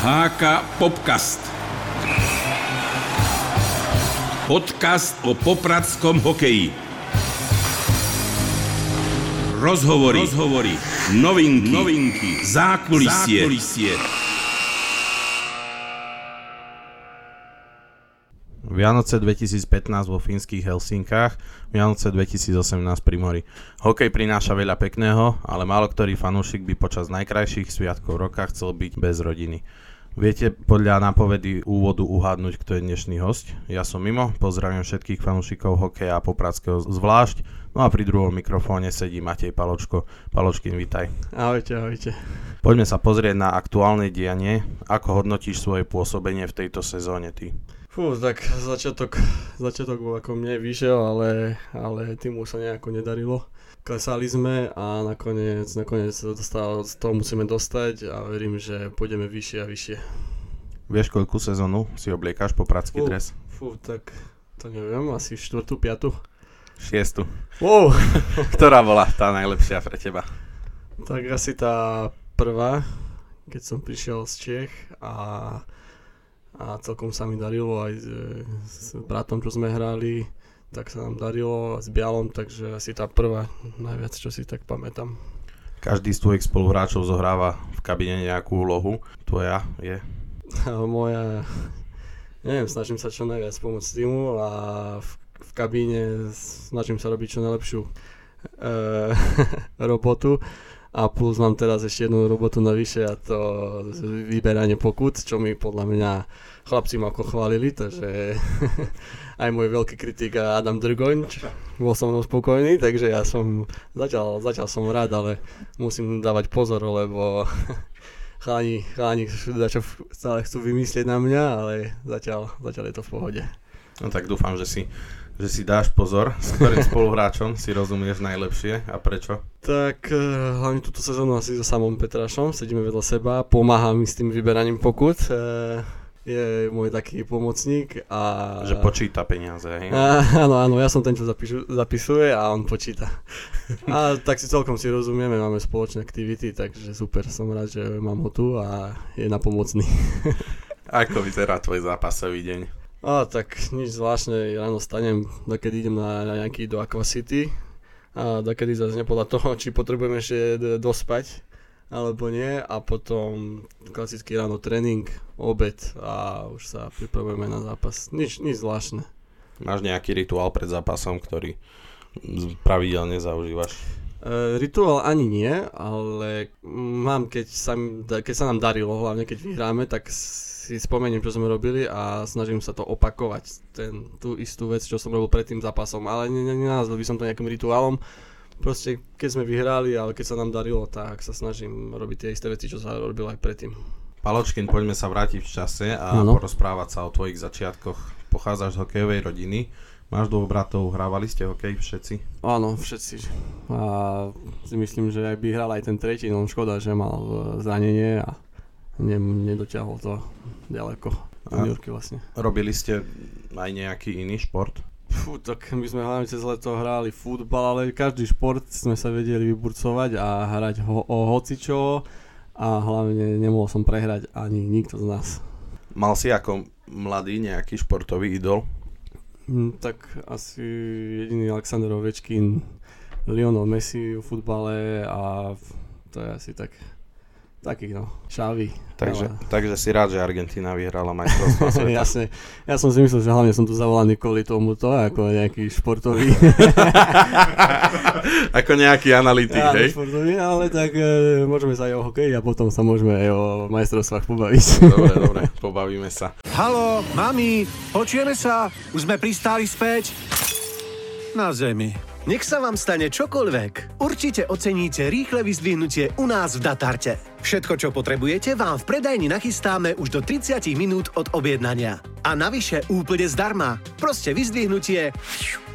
HK Popcast. Podcast o popradskom hokeji. Rozhovory, rozhovory, novinky, novinky, zákulisie. zákulisie. Vianoce 2015 vo fínskych Helsinkách, Vianoce 2018 pri mori. Hokej prináša veľa pekného, ale málo ktorý fanúšik by počas najkrajších sviatkov roka chcel byť bez rodiny. Viete podľa nápovedy úvodu uhádnuť, kto je dnešný host? Ja som Mimo, pozdravím všetkých fanúšikov hokeja a popradského zvlášť. No a pri druhom mikrofóne sedí Matej Paločko. Paločkin, vitaj. Ahojte, ahojte. Poďme sa pozrieť na aktuálne dianie. Ako hodnotíš svoje pôsobenie v tejto sezóne ty? Fú, tak začiatok, začiatok bol ako mne vyšiel, ale, ale týmu sa nejako nedarilo klesali sme a nakoniec, nakoniec dostal, z toho musíme dostať a verím, že pôjdeme vyššie a vyššie. Vieš, koľkú sezónu si obliekáš po pracký dres? Fú, tak to neviem, asi štvrtú, piatu. Šiestu. Wow. Ktorá bola tá najlepšia pre teba? Tak asi tá prvá, keď som prišiel z Čech a, a celkom sa mi darilo aj s, s bratom, čo sme hrali tak sa nám darilo s Bialom, takže asi tá prvá najviac, čo si tak pamätám. Každý z tvojich spoluhráčov zohráva v kabine nejakú úlohu. Tvoja je? Moja, neviem, snažím sa čo najviac pomôcť týmu a v, v kabíne snažím sa robiť čo najlepšiu e, robotu a plus mám teraz ešte jednu robotu navyše a to vyberanie pokut, čo mi podľa mňa chlapci ma ako chválili, takže aj môj veľký kritik Adam Drgoň bol som mnou spokojný, takže ja som, zatiaľ, zatiaľ som rád, ale musím dávať pozor, lebo chalani, chalani stále chcú vymyslieť na mňa, ale zatiaľ, zatiaľ je to v pohode. No tak dúfam, že si že si dáš pozor, s ktorým spoluhráčom si rozumieš najlepšie a prečo? Tak eh, hlavne túto sezónu asi so samom Petrašom, sedíme vedľa seba, pomáha mi s tým vyberaním pokut, eh, je môj taký pomocník a... Že počíta peniaze, hej? áno, áno, ja som ten, čo zapíšu, zapisuje a on počíta. a tak si celkom si rozumieme, máme spoločné aktivity, takže super, som rád, že mám ho tu a je napomocný. Ako vyzerá tvoj zápasový deň? A tak nič zvláštne, ráno stanem, dokedy idem na, na nejaký do Aqua City a dokedy zase podľa toho, či potrebujem ešte dospať alebo nie a potom klasický ráno tréning, obed a už sa pripravujeme na zápas. Nič, nič zvláštne. Máš nejaký rituál pred zápasom, ktorý pravidelne zaužívaš? E, rituál ani nie, ale mám, keď sa, keď sa nám darilo, hlavne keď vyhráme, tak si spomeniem, čo sme robili a snažím sa to opakovať, ten, tú istú vec, čo som robil pred tým zápasom, ale nenazval by som to nejakým rituálom. Proste, keď sme vyhrali, ale keď sa nám darilo, tak sa snažím robiť tie isté veci, čo sa robil aj predtým. Paločkin, poďme sa vrátiť v čase a no. porozprávať sa o tvojich začiatkoch. Pochádzaš z hokejovej rodiny, máš dvoch bratov, hrávali ste hokej všetci? Áno, všetci. A si myslím, že aj by hral aj ten tretí, no škoda, že mal zranenie a ne, nedotiahol to ďaleko. Vlastne. Robili ste aj nejaký iný šport? Fú, tak my sme hlavne cez leto hrali futbal, ale každý šport sme sa vedeli vyburcovať a hrať ho, o hocičo a hlavne nemohol som prehrať ani nikto z nás. Mal si ako mladý nejaký športový idol? Mm, tak asi jediný Alexander Ovečkin, Lionel Messi v futbale a to je asi tak takých no, šávy. Takže, ale... takže si rád, že Argentína vyhrala majstrovstvo sveta. Jasne. Ja som si myslel, že hlavne som tu zavolaný kvôli tomuto, ako nejaký športový. ako nejaký analytik, ja, hej? športový, ale tak e, môžeme sa aj o hokeji a potom sa môžeme aj o majstrovstvách pobaviť. dobre, dobre, pobavíme sa. Halo, mami, počujeme sa? Už sme pristáli späť? Na zemi. Nech sa vám stane čokoľvek. Určite oceníte rýchle vyzdvihnutie u nás v Datarte. Všetko, čo potrebujete, vám v predajni nachystáme už do 30 minút od objednania. A navyše úplne zdarma. Proste vyzdvihnutie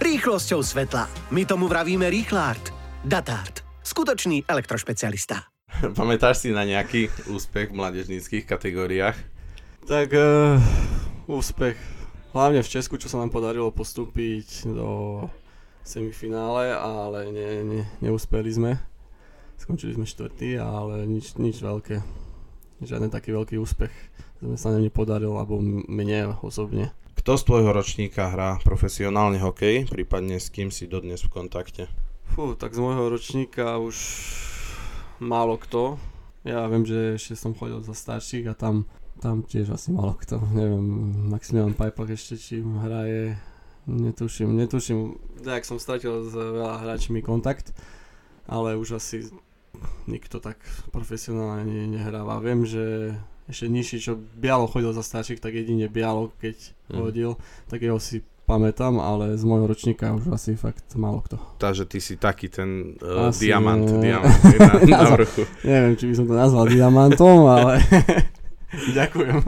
rýchlosťou svetla. My tomu vravíme Rýchlart. Datart. Skutočný elektrošpecialista. Pamätáš si na nejaký úspech v mladežníckých kategóriách? Tak uh, úspech. Hlavne v Česku, čo sa nám podarilo postúpiť do semifinále, ale ne, ne, neúspeli sme. Skončili sme štvrtý, ale nič, nič veľké. žiaden taký veľký úspech sme sa nám nepodaril, alebo mne osobne. Kto z tvojho ročníka hrá profesionálne hokej, prípadne s kým si dodnes v kontakte? Fú, tak z môjho ročníka už málo kto. Ja viem, že ešte som chodil za starších a tam, tam tiež asi málo kto. Neviem, Maximilian Pajpach ešte čím hraje, netuším, netuším. Tak som stratil s veľa hráčmi kontakt, ale už asi nikto tak profesionálne nehráva. Viem, že ešte nižší, čo Bialo chodil za starších, tak jedine Bialo, keď mm. chodil, tak jeho si pamätám, ale z môjho ročníka už asi fakt málo kto. Takže ty si taký ten uh, asi, diamant, ne... diamant na, na vrchu. Neviem, či by som to nazval diamantom, ale ďakujem.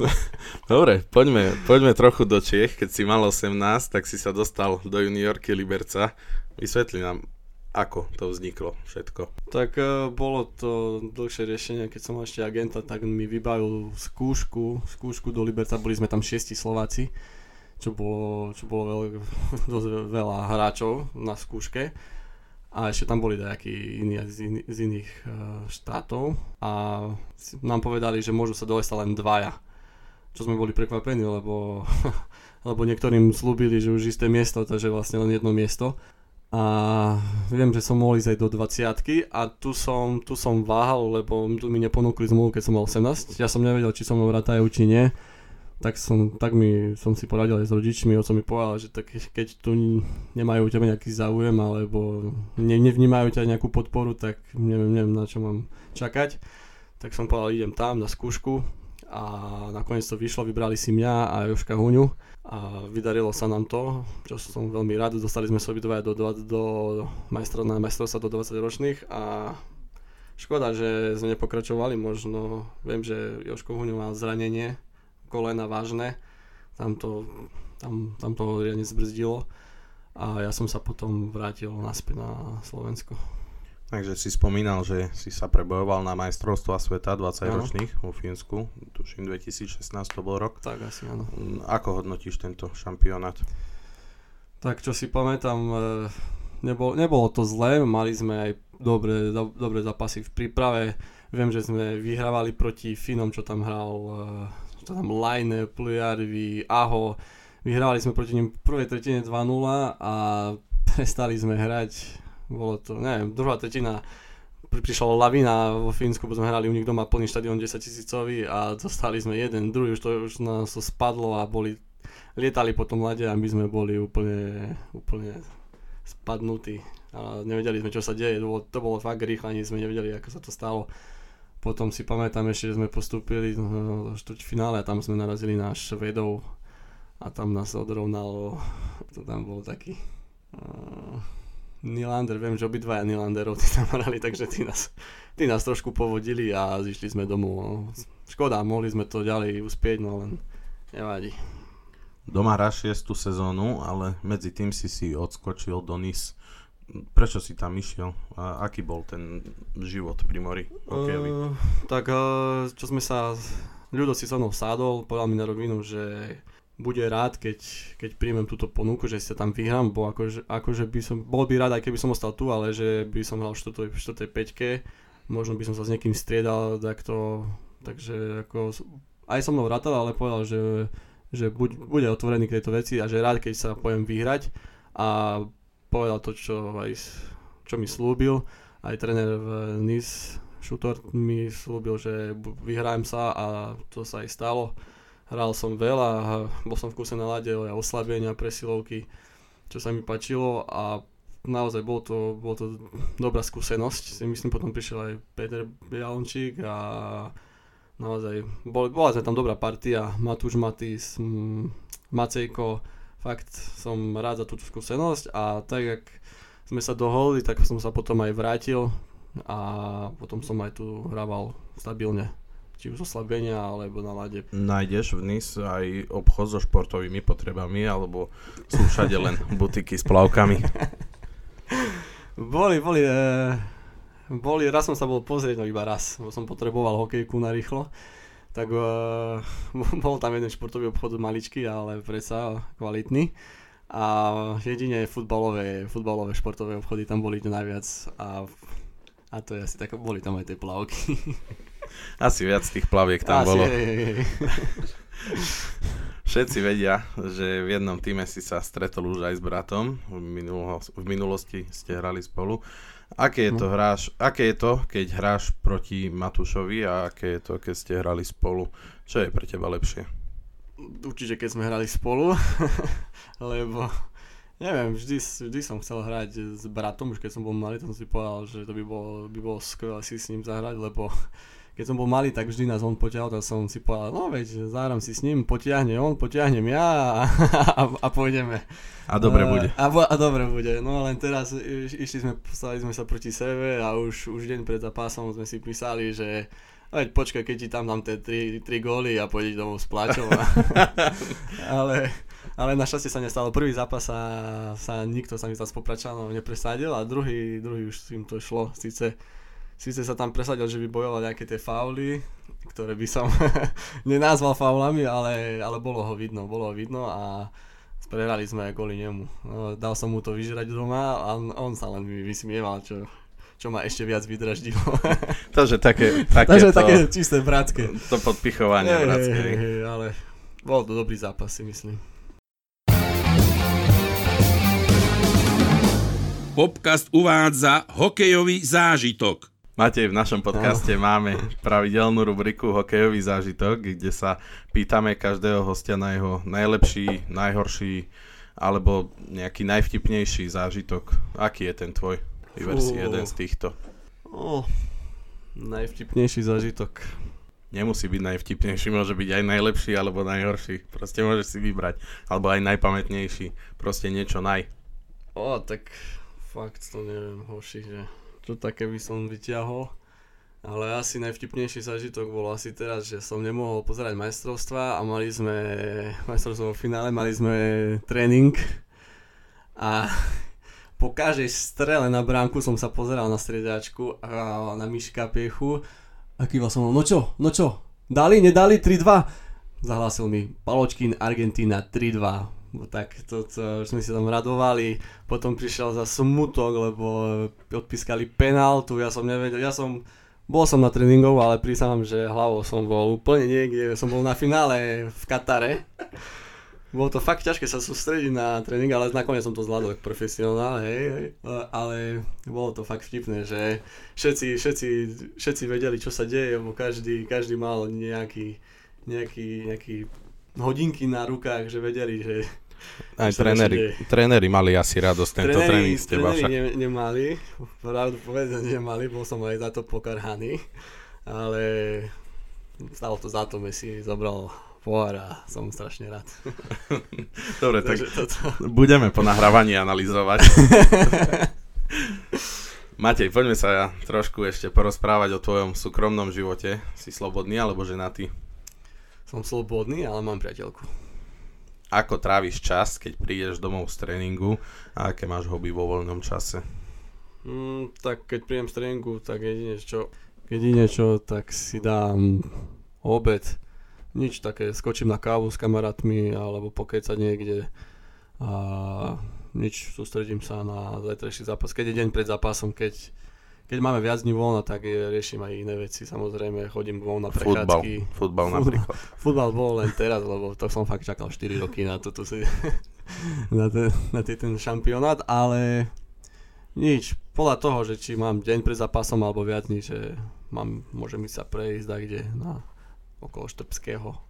Dobre, poďme, poďme trochu do Čech. Keď si mal 18, tak si sa dostal do juniorky Liberca. Vysvetli nám, ako to vzniklo všetko? Tak uh, bolo to dlhšie riešenie, keď som mal ešte agenta, tak mi vybavil skúšku, skúšku do Liberca, boli sme tam šiesti Slováci, čo bolo, čo bolo veľ, dosť veľa hráčov na skúške. A ešte tam boli nejakí iní z, iný, z iných uh, štátov a nám povedali, že môžu sa dovesť len dvaja. Čo sme boli prekvapení, lebo, lebo niektorým slúbili, že už isté miesto, takže vlastne len jedno miesto a viem, že som mohol ísť aj do 20 a tu som, tu som váhal, lebo tu mi neponúkli zmluvu, keď som mal 18. Ja som nevedel, či som mnou vratajú, či nie. Tak som, tak mi, som si poradil aj s rodičmi, oco mi povedal, že tak keď tu nemajú tebe nejaký záujem alebo ne, nevnímajú ťa nejakú podporu, tak neviem, neviem na čo mám čakať. Tak som povedal, idem tam na skúšku a nakoniec to vyšlo, vybrali si mňa a Joška Huňu a vydarilo sa nám to, čo som veľmi rád, dostali sme sa obidva do, do, do majstro, na majstrovstva do 20 ročných a škoda, že sme nepokračovali, možno viem, že Joško Huňu mal zranenie, kolena vážne, tam to, tam, tam to riadne zbrzdilo a ja som sa potom vrátil naspäť na Slovensko. Takže si spomínal, že si sa prebojoval na majstrovstva sveta 20-ročných vo Fínsku. Tuším 2016 to bol rok. Tak asi áno. Mm, ako hodnotíš tento šampionát? Tak čo si pamätám, e, nebol, nebolo to zlé, mali sme aj dobré, do, dobré zápasy v príprave. Viem, že sme vyhrávali proti Finom, čo tam hral čo tam Line, Plujarvi, Aho. Vyhrávali sme proti nim v prvej tretine 2-0 a prestali sme hrať bolo to, neviem, druhá tretina prišla lavina vo Fínsku, bo sme hrali u nich doma plný štadión 10 tisícový a dostali sme jeden, druhý, už to už nás to spadlo a boli, lietali po tom lade a my sme boli úplne, úplne spadnutí a nevedeli sme, čo sa deje, to bolo, to bolo fakt rýchle, ani sme nevedeli, ako sa to stalo. Potom si pamätám ešte, že sme postúpili do finále a tam sme narazili na Švedov a tam nás odrovnalo, to tam bol taký... Uh, Nylander, viem, že obidvaja Nylanderov tí tam hrali, takže tí nás, tí nás trošku povodili a zišli sme domov. Škoda, mohli sme to ďalej uspieť, no len nevadí. Doma hráš 6. sezónu, ale medzi tým si si odskočil do NIS. Prečo si tam išiel? A aký bol ten život pri mori? Uh, tak uh, čo sme sa... Ľudo si so mnou sádol, povedal mi na rovinu, že bude rád, keď, keď príjmem túto ponuku, že sa tam vyhrám, bo akože, akože by som, bol by rád, aj keby som ostal tu, ale že by som hral v 4. 4. 5. Možno by som sa s niekým striedal, takto, takže ako, aj so mnou rátal, ale povedal, že, že buď, bude otvorený k tejto veci a že rád, keď sa pojem vyhrať a povedal to, čo, aj, čo mi slúbil, aj tréner v NIS, Šutor mi slúbil, že vyhrajem sa a to sa aj stalo. Hral som veľa, bol som v kuse na lade oslabenia, presilovky, čo sa mi páčilo a naozaj bol to, bol to dobrá skúsenosť. Si myslím, potom prišiel aj Peter Bialončík a naozaj bol, bola tam dobrá partia, Matúš Matis, Macejko, fakt som rád za túto skúsenosť a tak, jak sme sa dohodli, tak som sa potom aj vrátil a potom som aj tu hrával stabilne či už oslabenia alebo na lade. Nájdeš v NIS aj obchod so športovými potrebami alebo sú všade len butiky s plavkami? boli, boli, e, boli, raz som sa bol pozrieť, no iba raz, bo som potreboval hokejku na rýchlo tak uh, bol tam jeden športový obchod maličký, ale predsa kvalitný. A jedine futbalové, futbalové športové obchody tam boli najviac a, a to je asi tak, boli tam aj tie plavky. Asi viac tých plaviek tam Asi, bolo. hej, hej, hej. Všetci vedia, že v jednom týme si sa stretol už aj s bratom. V, minulo, v minulosti ste hrali spolu. Aké je, to hráš, aké je to, keď hráš proti Matúšovi a aké je to, keď ste hrali spolu? Čo je pre teba lepšie? Určite keď sme hrali spolu, lebo neviem, vždy, vždy som chcel hrať s bratom, už keď som bol malý, som si povedal, že to by bolo, by bolo skvelé si s ním zahrať, lebo keď som bol malý, tak vždy nás on potiahol, tak som si povedal, no veď, zahrám si s ním, potiahne on, potiahnem ja a, a, a pôjdeme. A dobre bude. A, a, a dobre bude, no len teraz iš, išli sme, postavili sme sa proti sebe a už, už deň pred zápasom sme si písali, že veď počkaj, keď ti tam dám tie 3, 3 góly a pôjdeš domov s pláčom. ale, ale našťastie sa nestalo. Prvý zápas sa, sa nikto sa mi tam s Popračanom nepresadil a druhý, druhý už im to šlo. Sice Sice sa tam presadil, že by bojoval nejaké tie fauly, ktoré by som nenázval faulami, ale, ale bolo ho vidno, bolo ho vidno a prehrali sme kvôli nemu. No, dal som mu to vyžrať doma a on, on sa len mi vysmieval, čo, čo ma ešte viac vydraždilo. Takže také, také, Takže to, také čisté bratské. to podpichovanie hej, bratské. hej, hej, ale bol to dobrý zápas si myslím. Popcast uvádza hokejový zážitok. Matej, v našom podcaste máme pravidelnú rubriku Hokejový zážitok, kde sa pýtame každého hostia na jeho najlepší, najhorší alebo nejaký najvtipnejší zážitok. Aký je ten tvoj? Vyber si jeden z týchto. Oh, najvtipnejší zážitok. Nemusí byť najvtipnejší, môže byť aj najlepší alebo najhorší. Proste môžeš si vybrať. Alebo aj najpamätnejší. Proste niečo naj. O, tak fakt to neviem, hoši, že čo také by som vyťahol. Ale asi najvtipnejší zážitok bol asi teraz, že som nemohol pozerať majstrovstva a mali sme majstrovstvo v finále, mali sme tréning a po každej strele na bránku som sa pozeral na striedačku a na Miška Piechu a kýval som no čo, no čo, dali, nedali, 3-2? Zahlásil mi Paločkin, Argentína 3-2. No tak to, to sme si tam radovali, potom prišiel za smutok, lebo odpískali penáltu, ja som nevedel, ja som, bol som na tréningov, ale priznám, že hlavou som bol úplne niekde, som bol na finále v Katare. Bolo to fakt ťažké sa sústrediť na tréning, ale nakoniec som to zvládol ako profesionál, hej, hej. Ale bolo to fakt vtipné, že všetci, všetci, všetci vedeli, čo sa deje, lebo každý, každý mal nejaký, nejaký, nejaký hodinky na rukách, že vedeli, že Aj tréneri, tréneri mali asi radosť tento tréning z teba tréneri však. ne, nemali, pravdu povedať nemali, bol som aj za to pokarhaný, ale stalo to za to, Messi zobral pohár a som strašne rád. Dobre, tak toto. budeme po nahrávaní analyzovať. Matej, poďme sa trošku ešte porozprávať o tvojom súkromnom živote. Si slobodný alebo ženatý? Som slobodný, ale mám priateľku. Ako tráviš čas, keď prídeš domov z tréningu a aké máš hobby vo voľnom čase? Mm, tak keď príjem z tréningu, tak jedine čo, jedine čo, tak si dám obed. Nič také, skočím na kávu s kamarátmi alebo pokecať niekde a nič, sústredím sa na zajtrajší zápas. Keď je deň pred zápasom, keď, keď máme viac dní voľna, tak riešim aj iné veci. Samozrejme, chodím von na prechádzky. futbal Futbal. napríklad. Futbal bol len teraz, lebo to som fakt čakal 4 roky na toto si, na, ten, na ten, ten šampionát, ale nič, podľa toho, že či mám deň pred zápasom alebo viac dní, že mám, môžem ísť sa prejsť a kde na okolo Štrbského.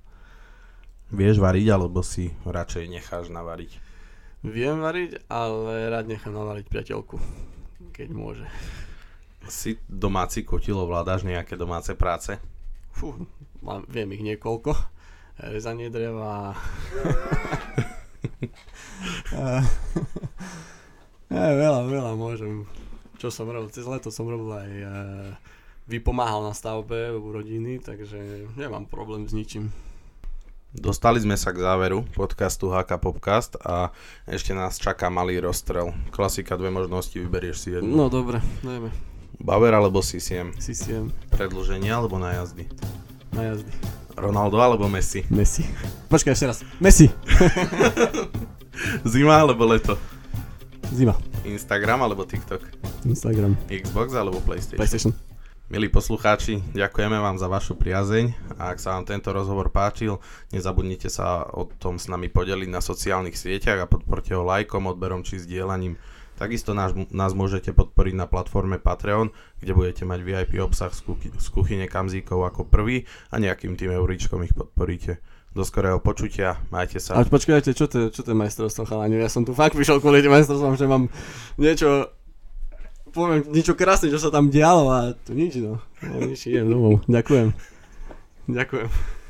Vieš variť alebo si radšej necháš navariť? Viem variť, ale rád nechám navariť priateľku, keď môže. Si domáci kotilo, vládaš nejaké domáce práce? Fú, mám, viem ich niekoľko. Rezanie dreva. Ja, veľa, veľa môžem. Čo som robil? Cez leto som robil aj e, vypomáhal na stavbe u rodiny, takže nemám problém s ničím. Dostali sme sa k záveru podcastu HK Popcast a ešte nás čaká malý rozstrel. Klasika, dve možnosti, vyberieš si jednu. No dobre, dajme. Bauer alebo CCM? Siem Predlženie alebo na jazdy? na jazdy. Ronaldo alebo Messi? Messi. Počkaj ešte raz. Messi. Zima alebo leto? Zima. Instagram alebo TikTok? Instagram. Xbox alebo PlayStation? PlayStation. Milí poslucháči, ďakujeme vám za vašu priazeň a ak sa vám tento rozhovor páčil, nezabudnite sa o tom s nami podeliť na sociálnych sieťach a podporte ho lajkom, odberom či sdielaním. Takisto nás, nás môžete podporiť na platforme Patreon, kde budete mať VIP obsah z, kuchy, z kuchyne Kamzíkov ako prvý a nejakým tým euríčkom ich podporíte. Do skorého počutia, majte sa. Ale počkajte, čo to, čo to je majstrovstvo chalani? Ja som tu fakt vyšiel kvôli tým majstrovstvom, že mám niečo poviem niečo krásne, čo sa tam dialo a to nič, no. no nič, idem domov. Ďakujem. Ďakujem.